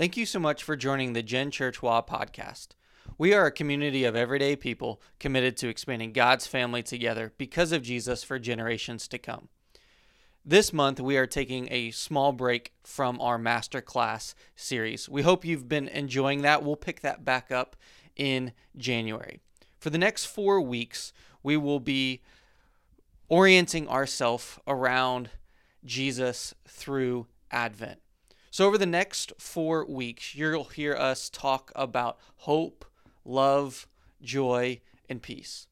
Thank you so much for joining the Gen Church WA podcast. We are a community of everyday people committed to expanding God's family together because of Jesus for generations to come. This month, we are taking a small break from our masterclass series. We hope you've been enjoying that. We'll pick that back up in January. For the next four weeks, we will be orienting ourselves around Jesus through Advent. So, over the next four weeks, you'll hear us talk about hope, love, joy, and peace.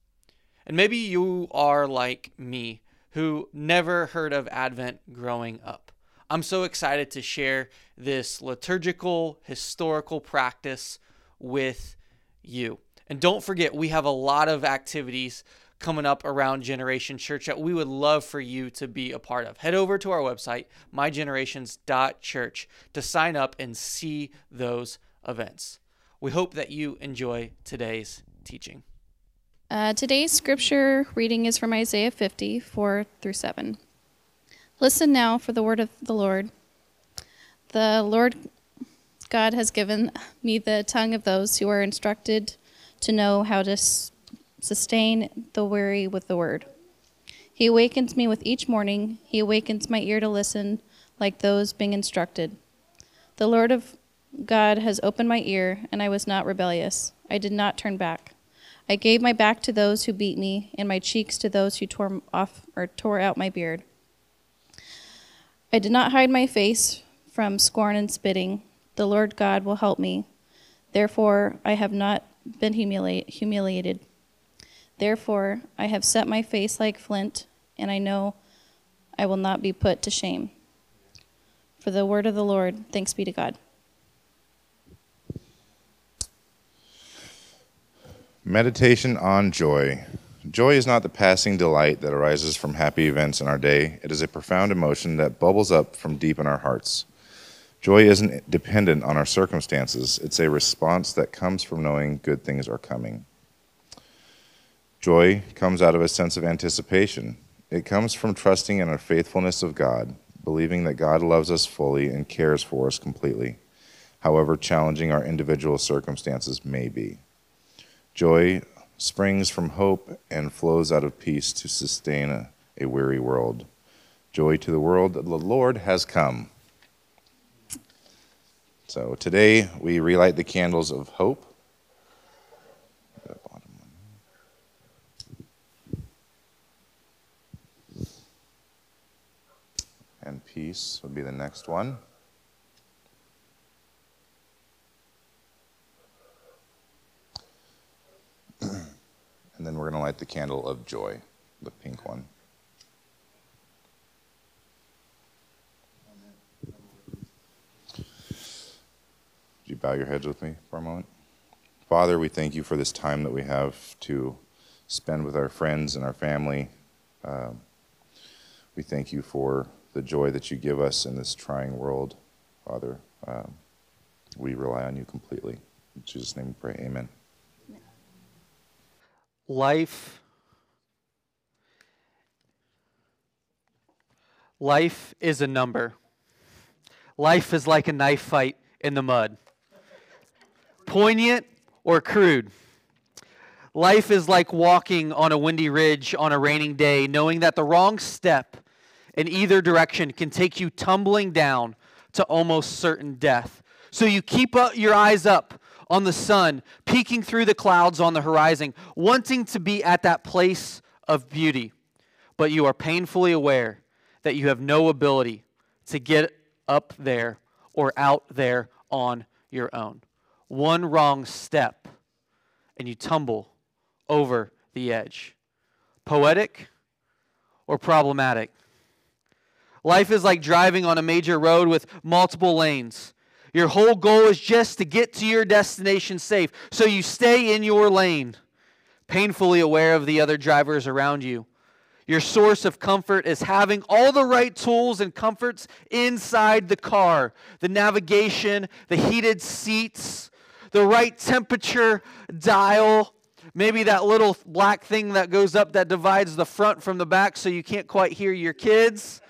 And maybe you are like me, who never heard of Advent growing up. I'm so excited to share this liturgical, historical practice with you. And don't forget, we have a lot of activities coming up around Generation Church that we would love for you to be a part of. Head over to our website, mygenerations.church, to sign up and see those events. We hope that you enjoy today's teaching. Uh, today's scripture reading is from Isaiah 50, 4 through 7. Listen now for the word of the Lord. The Lord God has given me the tongue of those who are instructed to know how to sustain the weary with the word. He awakens me with each morning. He awakens my ear to listen like those being instructed. The Lord of God has opened my ear, and I was not rebellious. I did not turn back. I gave my back to those who beat me, and my cheeks to those who tore off or tore out my beard. I did not hide my face from scorn and spitting. The Lord God will help me. Therefore, I have not been humili- humiliated. Therefore, I have set my face like flint, and I know I will not be put to shame. For the word of the Lord, thanks be to God. Meditation on joy. Joy is not the passing delight that arises from happy events in our day. It is a profound emotion that bubbles up from deep in our hearts. Joy isn't dependent on our circumstances, it's a response that comes from knowing good things are coming. Joy comes out of a sense of anticipation. It comes from trusting in the faithfulness of God, believing that God loves us fully and cares for us completely, however challenging our individual circumstances may be. Joy springs from hope and flows out of peace to sustain a, a weary world. Joy to the world, the Lord has come. So today we relight the candles of hope peace would be the next one. and then we're going to light the candle of joy, the pink one. Would you bow your heads with me for a moment? Father, we thank you for this time that we have to spend with our friends and our family. Um, we thank you for the joy that you give us in this trying world, Father. Um, we rely on you completely. In Jesus' name we pray. Amen. Life. Life is a number. Life is like a knife fight in the mud. Poignant or crude. Life is like walking on a windy ridge on a raining day, knowing that the wrong step in either direction can take you tumbling down to almost certain death. So you keep your eyes up on the sun, peeking through the clouds on the horizon, wanting to be at that place of beauty. But you are painfully aware that you have no ability to get up there or out there on your own. One wrong step, and you tumble over the edge. Poetic or problematic? Life is like driving on a major road with multiple lanes. Your whole goal is just to get to your destination safe, so you stay in your lane, painfully aware of the other drivers around you. Your source of comfort is having all the right tools and comforts inside the car the navigation, the heated seats, the right temperature dial, maybe that little black thing that goes up that divides the front from the back so you can't quite hear your kids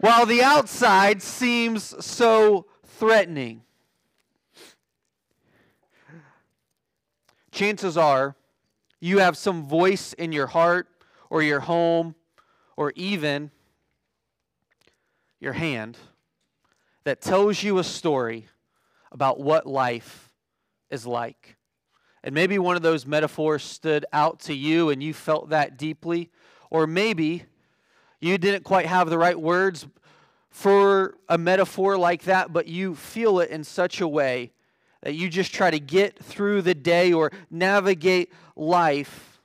while the outside seems so threatening. Chances are you have some voice in your heart or your home or even your hand that tells you a story about what life is like. And maybe one of those metaphors stood out to you and you felt that deeply. Or maybe you didn't quite have the right words for a metaphor like that, but you feel it in such a way that you just try to get through the day or navigate life.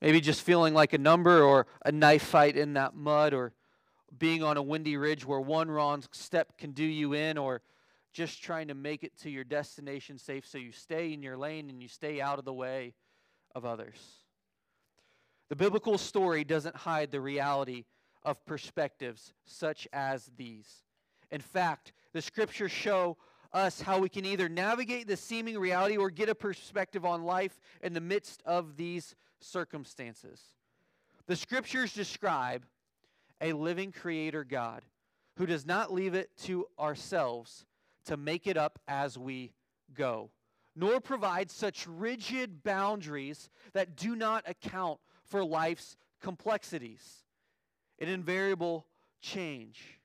Maybe just feeling like a number or a knife fight in that mud or being on a windy ridge where one wrong step can do you in or just trying to make it to your destination safe so you stay in your lane and you stay out of the way of others. The biblical story doesn't hide the reality of perspectives such as these. In fact, the scriptures show us how we can either navigate the seeming reality or get a perspective on life in the midst of these circumstances. The scriptures describe a living creator God who does not leave it to ourselves to make it up as we go, nor provide such rigid boundaries that do not account for life's complexities and invariable change.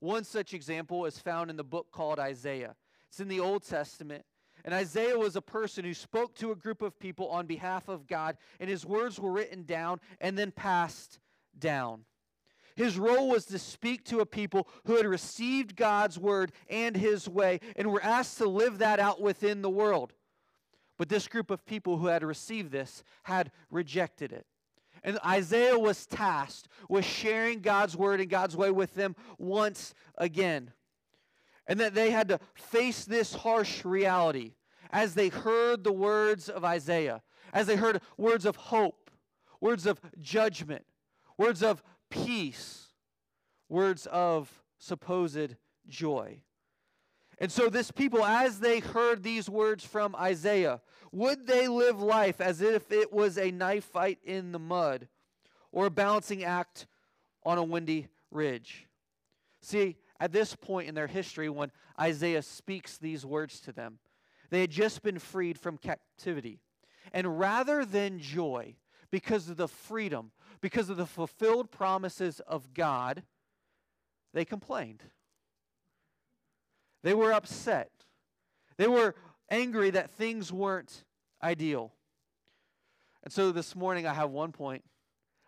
One such example is found in the book called Isaiah. It's in the Old Testament. And Isaiah was a person who spoke to a group of people on behalf of God, and his words were written down and then passed down. His role was to speak to a people who had received God's word and his way and were asked to live that out within the world. But this group of people who had received this had rejected it. And Isaiah was tasked with sharing God's word and God's way with them once again. And that they had to face this harsh reality as they heard the words of Isaiah, as they heard words of hope, words of judgment, words of peace, words of supposed joy. And so, this people, as they heard these words from Isaiah, would they live life as if it was a knife fight in the mud or a balancing act on a windy ridge? See, at this point in their history, when Isaiah speaks these words to them, they had just been freed from captivity. And rather than joy, because of the freedom, because of the fulfilled promises of God, they complained. They were upset. They were angry that things weren't ideal. And so this morning I have one point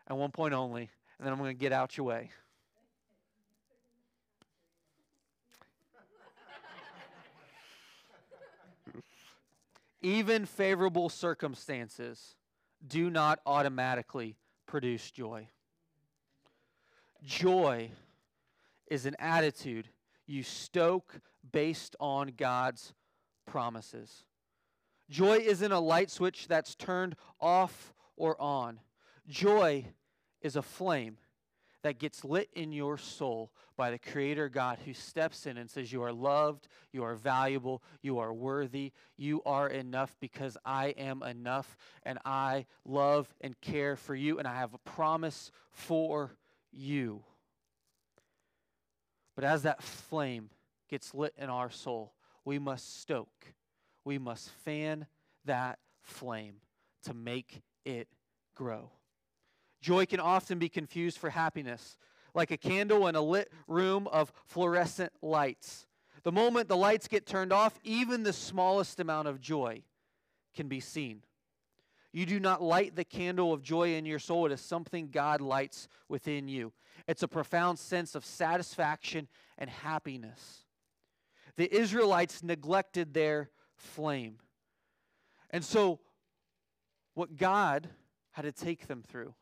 and one point only, and then I'm going to get out your way. Even favorable circumstances do not automatically produce joy. Joy is an attitude you stoke based on God's promises. Joy isn't a light switch that's turned off or on. Joy is a flame that gets lit in your soul by the Creator God who steps in and says, You are loved, you are valuable, you are worthy, you are enough because I am enough, and I love and care for you, and I have a promise for you. But as that flame gets lit in our soul, we must stoke, we must fan that flame to make it grow. Joy can often be confused for happiness, like a candle in a lit room of fluorescent lights. The moment the lights get turned off, even the smallest amount of joy can be seen. You do not light the candle of joy in your soul, it is something God lights within you. It's a profound sense of satisfaction and happiness. The Israelites neglected their flame. And so, what God had to take them through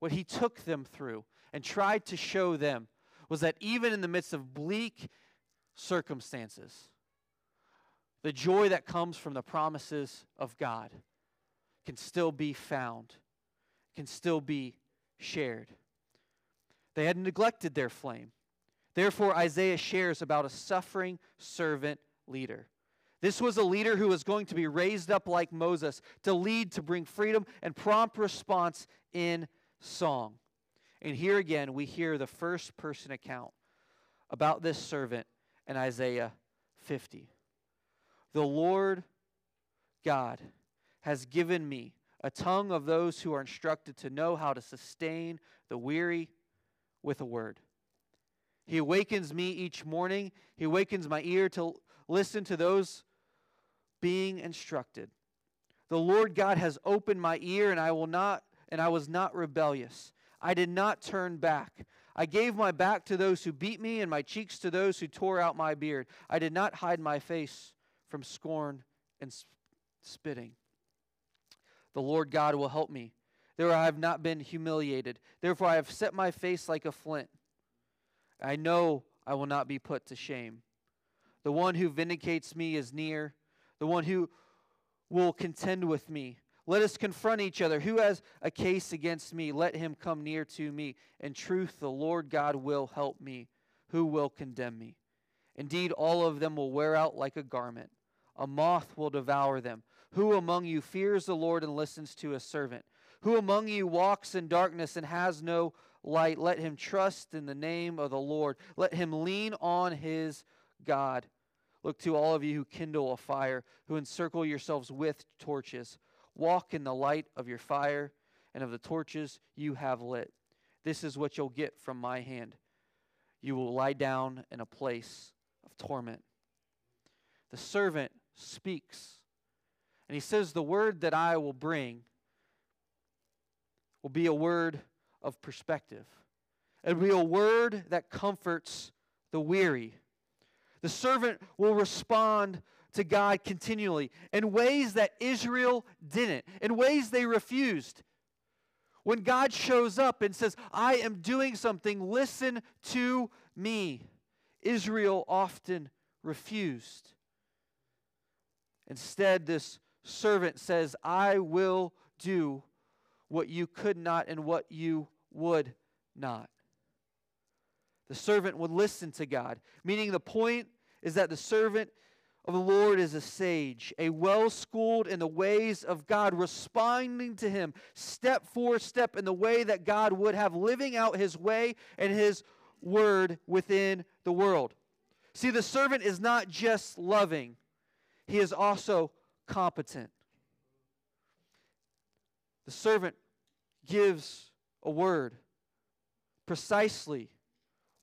what he took them through and tried to show them was that even in the midst of bleak circumstances, the joy that comes from the promises of God can still be found, can still be shared. They had neglected their flame. Therefore, Isaiah shares about a suffering servant leader. This was a leader who was going to be raised up like Moses to lead, to bring freedom and prompt response in song. And here again, we hear the first person account about this servant in Isaiah 50. The Lord God has given me a tongue of those who are instructed to know how to sustain the weary with a word. He awakens me each morning. He awakens my ear to listen to those being instructed. The Lord God has opened my ear and I will not and I was not rebellious. I did not turn back. I gave my back to those who beat me and my cheeks to those who tore out my beard. I did not hide my face from scorn and spitting. The Lord God will help me. Therefore, I have not been humiliated. Therefore, I have set my face like a flint. I know I will not be put to shame. The one who vindicates me is near, the one who will contend with me. Let us confront each other. Who has a case against me? Let him come near to me. In truth, the Lord God will help me. Who will condemn me? Indeed, all of them will wear out like a garment. A moth will devour them. Who among you fears the Lord and listens to a servant? Who among you walks in darkness and has no light? Let him trust in the name of the Lord. Let him lean on his God. Look to all of you who kindle a fire, who encircle yourselves with torches. Walk in the light of your fire and of the torches you have lit. This is what you'll get from my hand. You will lie down in a place of torment. The servant speaks. And he says, The word that I will bring will be a word of perspective. It will be a word that comforts the weary. The servant will respond to God continually in ways that Israel didn't, in ways they refused. When God shows up and says, I am doing something, listen to me, Israel often refused. Instead, this servant says, I will do what you could not and what you would not. The servant would listen to God, meaning the point is that the servant of the Lord is a sage, a well schooled in the ways of God, responding to Him step for step in the way that God would have, living out His way and His word within the world. See, the servant is not just loving, he is also competent. The servant gives a word precisely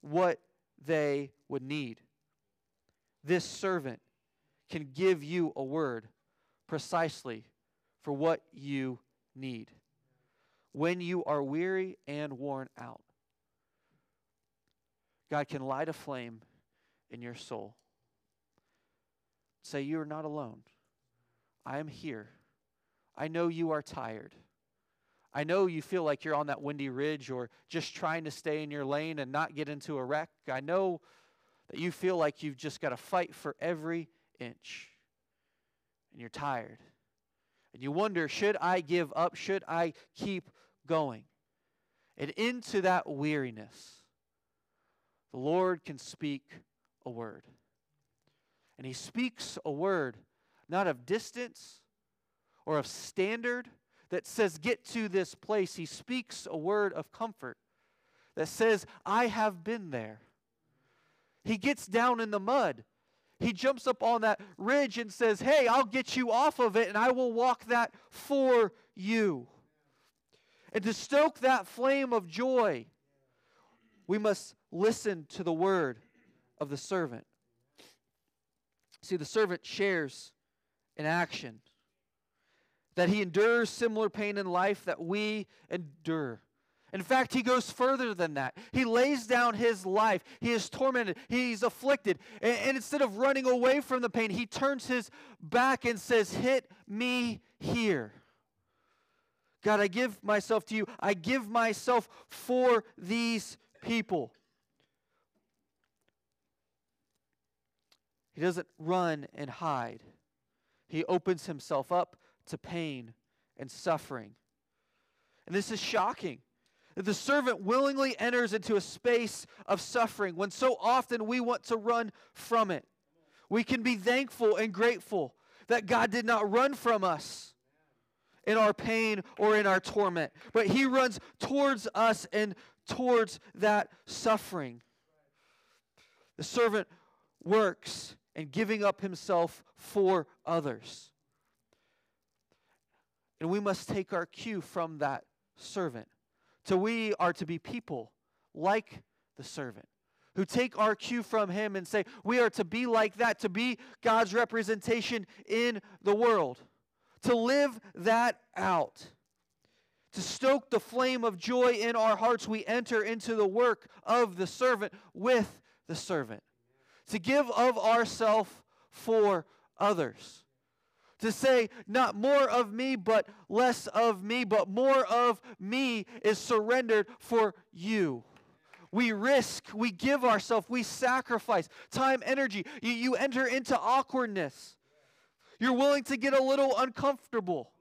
what they would need. This servant can give you a word precisely for what you need when you are weary and worn out. God can light a flame in your soul. Say, You are not alone. I am here. I know you are tired. I know you feel like you're on that windy ridge or just trying to stay in your lane and not get into a wreck. I know that you feel like you've just got to fight for every inch and you're tired. And you wonder, should I give up? Should I keep going? And into that weariness, the Lord can speak a word. And he speaks a word not of distance or of standard that says, Get to this place. He speaks a word of comfort that says, I have been there. He gets down in the mud. He jumps up on that ridge and says, Hey, I'll get you off of it and I will walk that for you. And to stoke that flame of joy, we must listen to the word of the servant. See, the servant shares in action that he endures similar pain in life that we endure. In fact, he goes further than that. He lays down his life. He is tormented. He's afflicted. And, and, instead of running away from the pain, he turns his back and says, Hit me here. God, I give myself to you. I give myself for these people. He doesn't run and hide. He opens himself up to pain and suffering. And this is shocking. That the servant willingly enters into a space of suffering when so often we want to run from it. We can be thankful and grateful that God did not run from us in our pain or in our torment, but He runs towards us and towards that suffering. The servant works and giving up himself for others. And we must take our cue from that servant. So we are to be people like the servant who take our cue from him and say, We are to be like that, to be God's representation in the world, to live that out. To stoke the flame of joy in our hearts, we enter into the work of the servant with the servant. To give of ourself for others. To say, not more of me, but less of me, but more of me is surrendered for you. We risk, we give ourselves, we sacrifice time, energy. You, you enter into awkwardness. You're willing to get a little uncomfortable.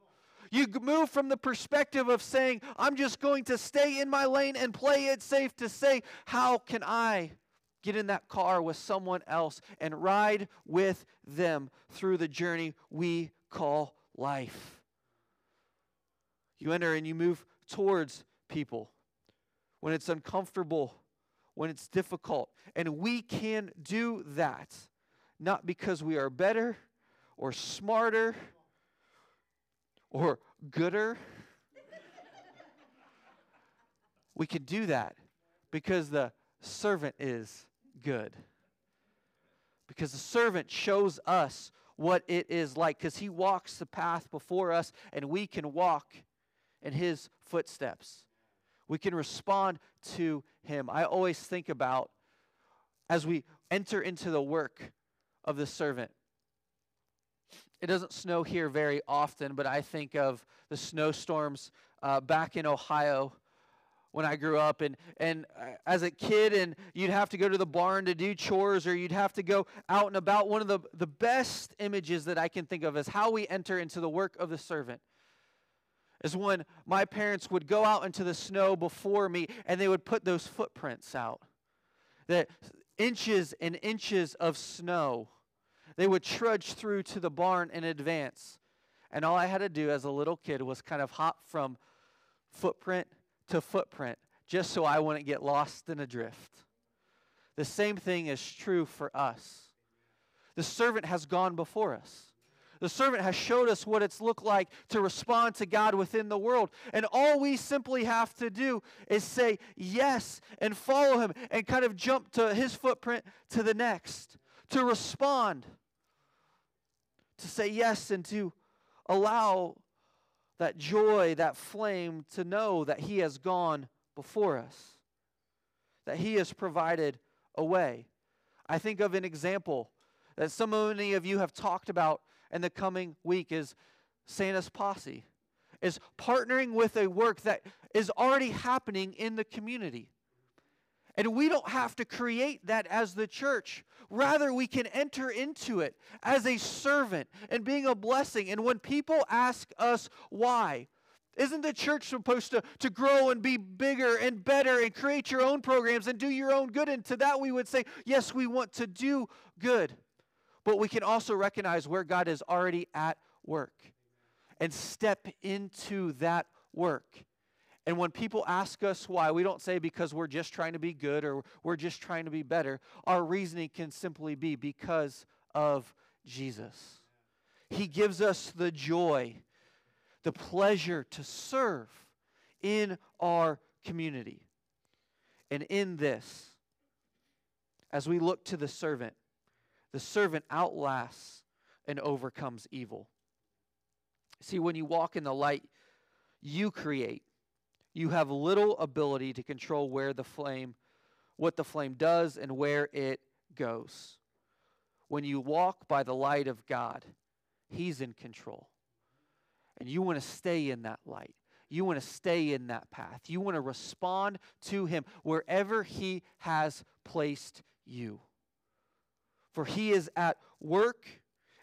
You move from the perspective of saying, I'm just going to stay in my lane and play it safe to say, How can I get in that car with someone else and ride with them through the journey we call life? You enter and you move towards people when it's uncomfortable, when it's difficult. And we can do that not because we are better or smarter or gooder. we can do that because the servant is good. Because the servant shows us what it is like, because he walks the path before us, and we can walk in his footsteps. We can respond to him. I always think about as we enter into the work of the servant. It doesn't snow here very often, but I think of the snowstorms uh, back in Ohio when I grew up and and uh, as a kid and you'd have to go to the barn to do chores or you'd have to go out and about. One of the the best images that I can think of is how we enter into the work of the servant. Is when my parents would go out into the snow before me and they would put those footprints out. That inches and inches of snow they would trudge through to the barn in advance. And all I had to do as a little kid was kind of hop from footprint to footprint just so I wouldn't get lost in a drift. The same thing is true for us. The servant has gone before us. The servant has showed us what it's looked like to respond to God within the world. And all we simply have to do is say yes and follow him and kind of jump to his footprint to the next, to respond, to say yes and to allow that joy, that flame, to know that He has gone before us, that He has provided a way. I think of an example that so many of you have talked about in the coming week is Santa's Posse, is partnering with a work that is already happening in the community. And we don't have to create that as the church. Rather, we can enter into it as a servant and being a blessing. And when people ask us why, isn't the church supposed to, to grow and be bigger and better and create your own programs and do your own good? And to that, we would say, yes, we want to do good. But we can also recognize where God is already at work and step into that work and when people ask us why, we don't say because we're just trying to be good or we're just trying to be better. Our reasoning can simply be because of Jesus. He gives us the joy, the pleasure to serve in our community. And in this, as we look to the servant, the servant outlasts and overcomes evil. See, when you walk in the light, you create you have little ability to control where the flame, what the flame does and where it goes. When you walk by the light of God, He's in control. And you want to stay in that light. You want to stay in that path. You want to respond to Him wherever He has placed you. For He is at work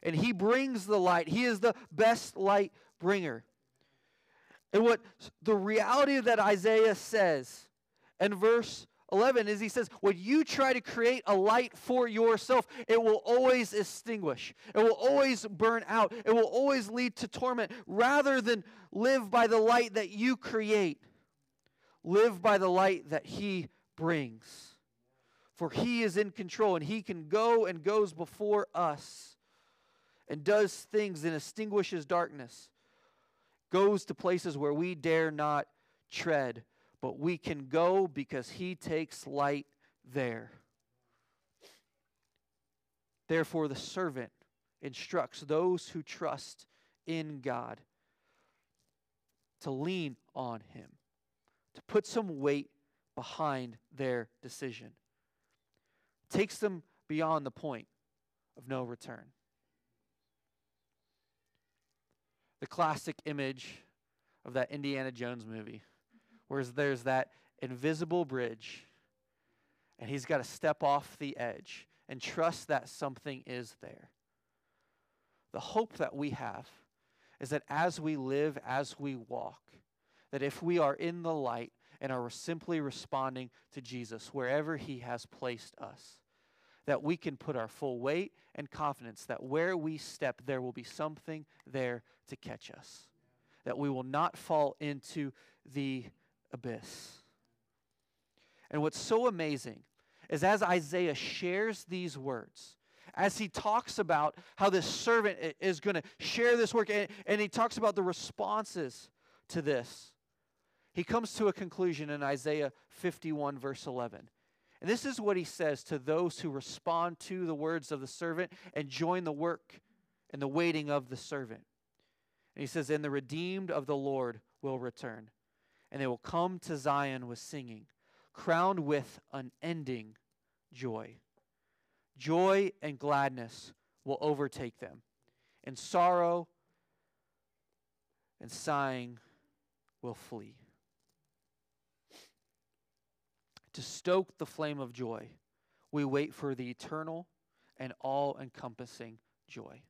and He brings the light. He is the best light bringer. And what the reality that Isaiah says in verse 11 is he says, when you try to create a light for yourself, it will always extinguish. It will always burn out. It will always lead to torment. Rather than live by the light that you create, live by the light that he brings. For he is in control and he can go and goes before us and does things and extinguishes darkness, goes to places where we dare not tread, but we can go because he takes light there. Therefore, the servant instructs those who trust in God to lean on him, to put some weight behind their decision. Takes them beyond the point of no return. The classic image of that Indiana Jones movie, where there's that invisible bridge, and he's got to step off the edge and trust that something is there. The hope that we have is that as we live, as we walk, that if we are in the light and are simply responding to Jesus wherever he has placed us, that we can put our full weight and confidence that where we step, there will be something there to catch us, that we will not fall into the abyss. And what's so amazing is as Isaiah shares these words, as he talks about how this servant is going to share this work, and, and he talks about the responses to this, he comes to a conclusion in Isaiah 51, verse 11. And this is what he says to those who respond to the words of the servant and join the work and the waiting of the servant. And he says, And the redeemed of the Lord will return, and they will come to Zion with singing, crowned with unending joy. Joy and gladness will overtake them, and sorrow and sighing will flee. To stoke the flame of joy, we wait for the eternal and all encompassing joy.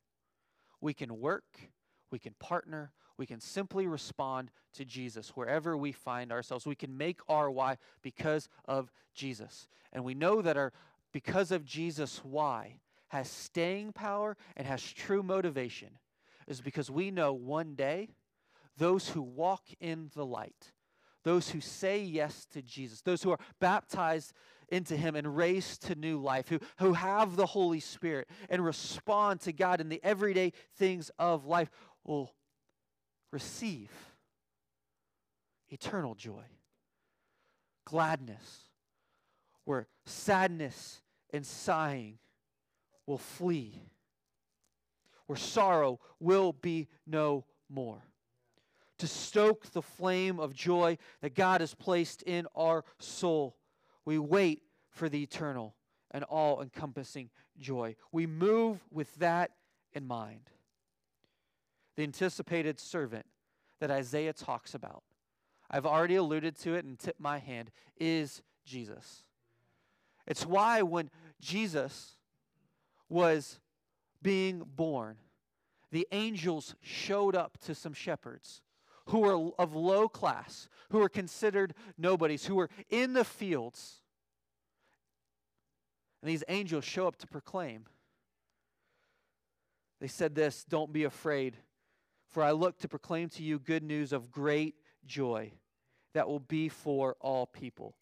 We can work, we can partner, we can simply respond to Jesus wherever we find ourselves. We can make our why because of Jesus. And we know that our because of Jesus why has staying power and has true motivation is because we know one day those who walk in the light those who say yes to Jesus, those who are baptized into Him and raised to new life, who, who have the Holy Spirit and respond to God in the everyday things of life, will receive eternal joy, gladness, where sadness and sighing will flee, where sorrow will be no more to stoke the flame of joy that God has placed in our soul. We wait for the eternal and all encompassing joy. We move with that in mind. The anticipated servant that Isaiah talks about, I've already alluded to it and tipped my hand, is Jesus. It's why when Jesus was being born, the angels showed up to some shepherds who were of low class, who were considered nobodies, who were in the fields. And these angels show up to proclaim. They said this Don't be afraid, for I look to proclaim to you good news of great joy that will be for all people.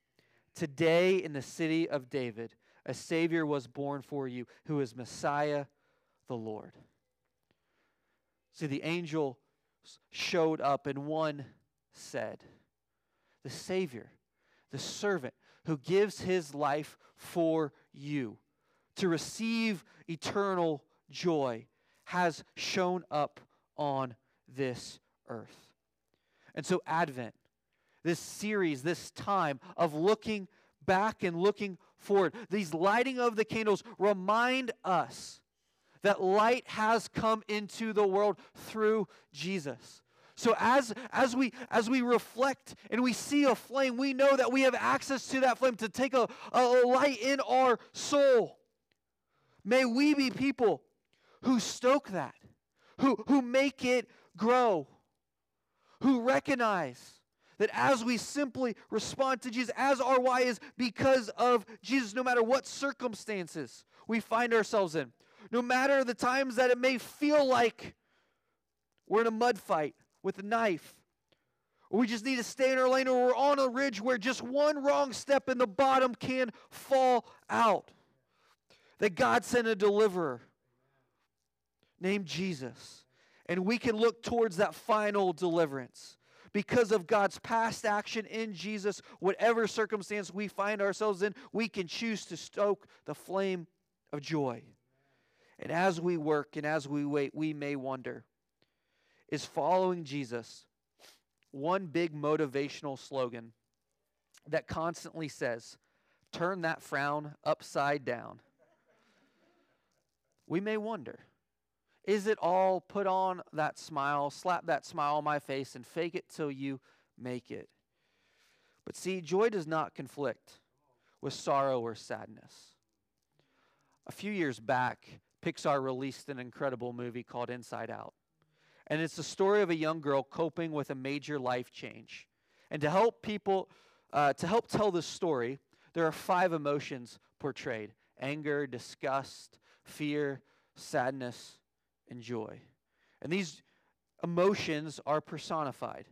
Today in the city of David, a Savior was born for you, who is Messiah the Lord. See, the angel showed up, and one said, The Savior, the servant who gives his life for you to receive eternal joy, has shown up on this earth. And so, Advent, this series, this time of looking back and looking forward, these lighting of the candles remind us that light has come into the world through Jesus. So as, as, we, as we reflect and we see a flame, we know that we have access to that flame to take a, a light in our soul. May we be people who stoke that, who, who make it grow, who recognize that as we simply respond to Jesus, as our why is because of Jesus, no matter what circumstances we find ourselves in, no matter the times that it may feel like we're in a mud fight with a knife, Or we just need to stay in our lane, or we're on a ridge where just one wrong step in the bottom can fall out. That God sent a deliverer named Jesus. And we can look towards that final deliverance. Because of God's past action in Jesus, whatever circumstance we find ourselves in, we can choose to stoke the flame of joy. And as we work and as we wait, we may wonder is following Jesus one big motivational slogan that constantly says, turn that frown upside down? We may wonder. Is it all put on that smile, slap that smile on my face, and fake it till you make it? But see, joy does not conflict with sorrow or sadness. A few years back, Pixar released an incredible movie called Inside Out. And it's the story of a young girl coping with a major life change. And to help people, uh, to help tell this story, there are five emotions portrayed anger, disgust, fear, sadness, and joy. And these emotions are personified.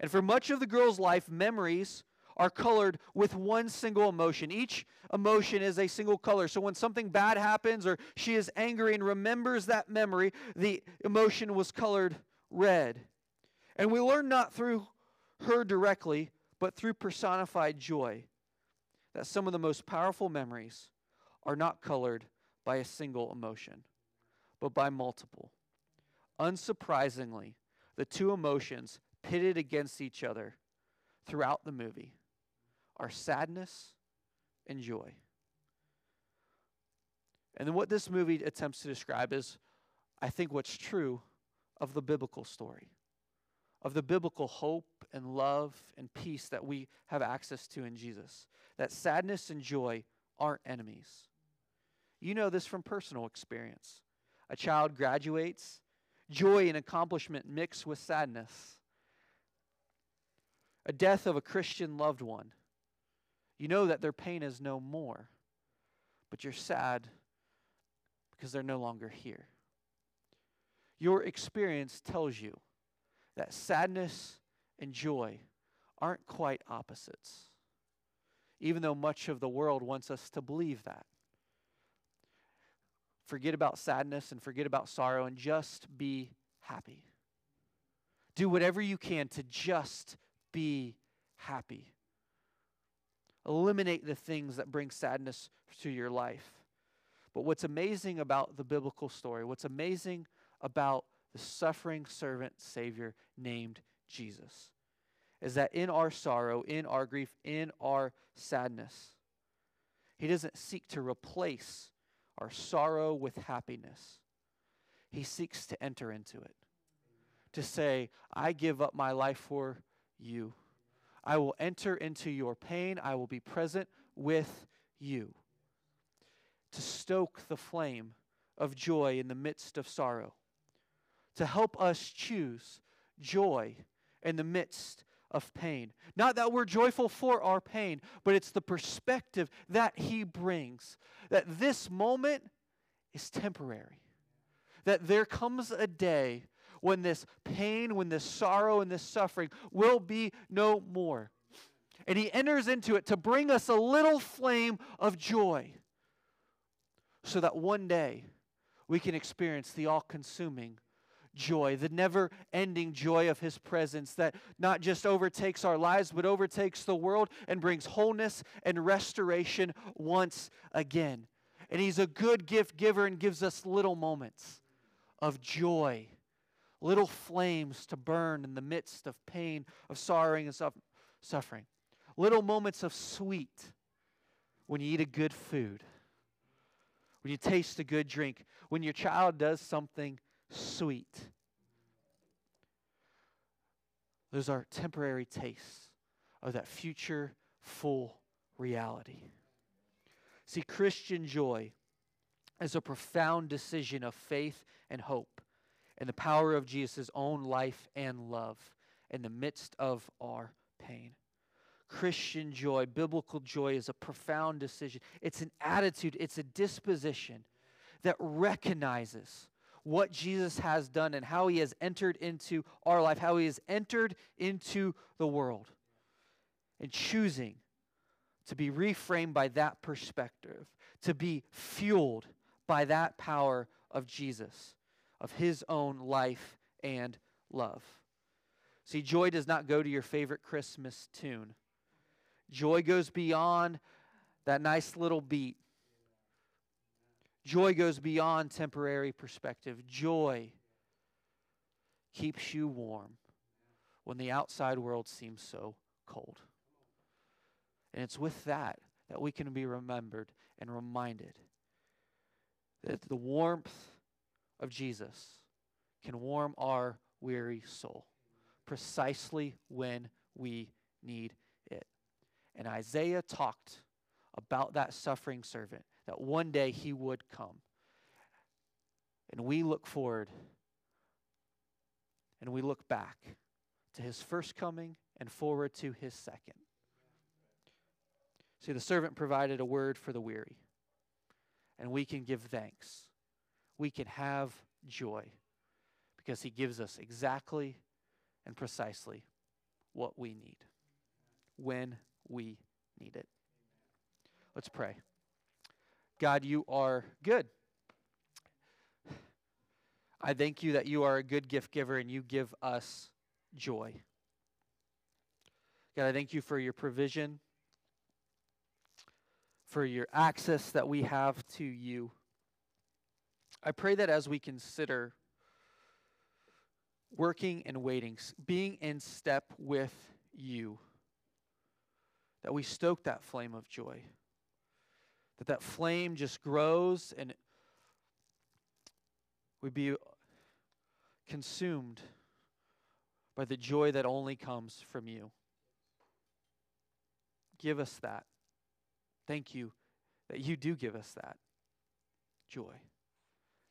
And for much of the girl's life, memories are colored with one single emotion. Each emotion is a single color. So when something bad happens or she is angry and remembers that memory, the emotion was colored red. And we learn not through her directly, but through personified joy that some of the most powerful memories are not colored by a single emotion but by multiple. Unsurprisingly, the two emotions pitted against each other throughout the movie are sadness and joy. And then what this movie attempts to describe is, I think, what's true of the biblical story, of the biblical hope and love and peace that we have access to in Jesus. That sadness and joy aren't enemies. You know this from personal experience a child graduates, joy and accomplishment mix with sadness. A death of a Christian loved one. You know that their pain is no more, but you're sad because they're no longer here. Your experience tells you that sadness and joy aren't quite opposites, even though much of the world wants us to believe that forget about sadness and forget about sorrow and just be happy. Do whatever you can to just be happy. Eliminate the things that bring sadness to your life. But what's amazing about the biblical story, what's amazing about the suffering servant Savior named Jesus, is that in our sorrow, in our grief, in our sadness, He doesn't seek to replace our sorrow with happiness. He seeks to enter into it. To say, I give up my life for you. I will enter into your pain. I will be present with you. To stoke the flame of joy in the midst of sorrow. To help us choose joy in the midst of pain. Not that we're joyful for our pain, but it's the perspective that He brings. That this moment is temporary. That there comes a day when this pain, when this sorrow, and this suffering will be no more. And He enters into it to bring us a little flame of joy so that one day we can experience the all consuming joy, the never ending joy of His presence that not just overtakes our lives, but overtakes the world and brings wholeness and restoration once again. And He's a good gift giver and gives us little moments of joy, little flames to burn in the midst of pain, of sorrowing, and suffering, little moments of sweet when you eat a good food when you taste a good drink, when your child does something sweet. Those are temporary tastes of that future full reality. See, Christian joy is a profound decision of faith and hope in the power of Jesus' own life and love in the midst of our pain. Christian joy, biblical joy, is a profound decision. It's an attitude, it's a disposition that recognizes what Jesus has done and how he has entered into our life, how he has entered into the world, and choosing to be reframed by that perspective, to be fueled by that power of Jesus, of his own life and love. See, joy does not go to your favorite Christmas tune. Joy goes beyond that nice little beat. Joy goes beyond temporary perspective. Joy keeps you warm when the outside world seems so cold. And it's with that that we can be remembered and reminded that the warmth of Jesus can warm our weary soul precisely when we need it. And Isaiah talked about that suffering servant, that one day he would come. And we look forward and we look back to his first coming and forward to his second. See, the servant provided a word for the weary, and we can give thanks. We can have joy because he gives us exactly and precisely what we need when we need it. Let's pray. God, you are good. I thank you that you are a good gift giver and you give us joy. God, I thank you for your provision for your access that we have to you. I pray that as we consider working and waiting, being in step with you, that we stoke that flame of joy, that that flame just grows and we be consumed by the joy that only comes from you. Give us that. Thank you that you do give us that joy.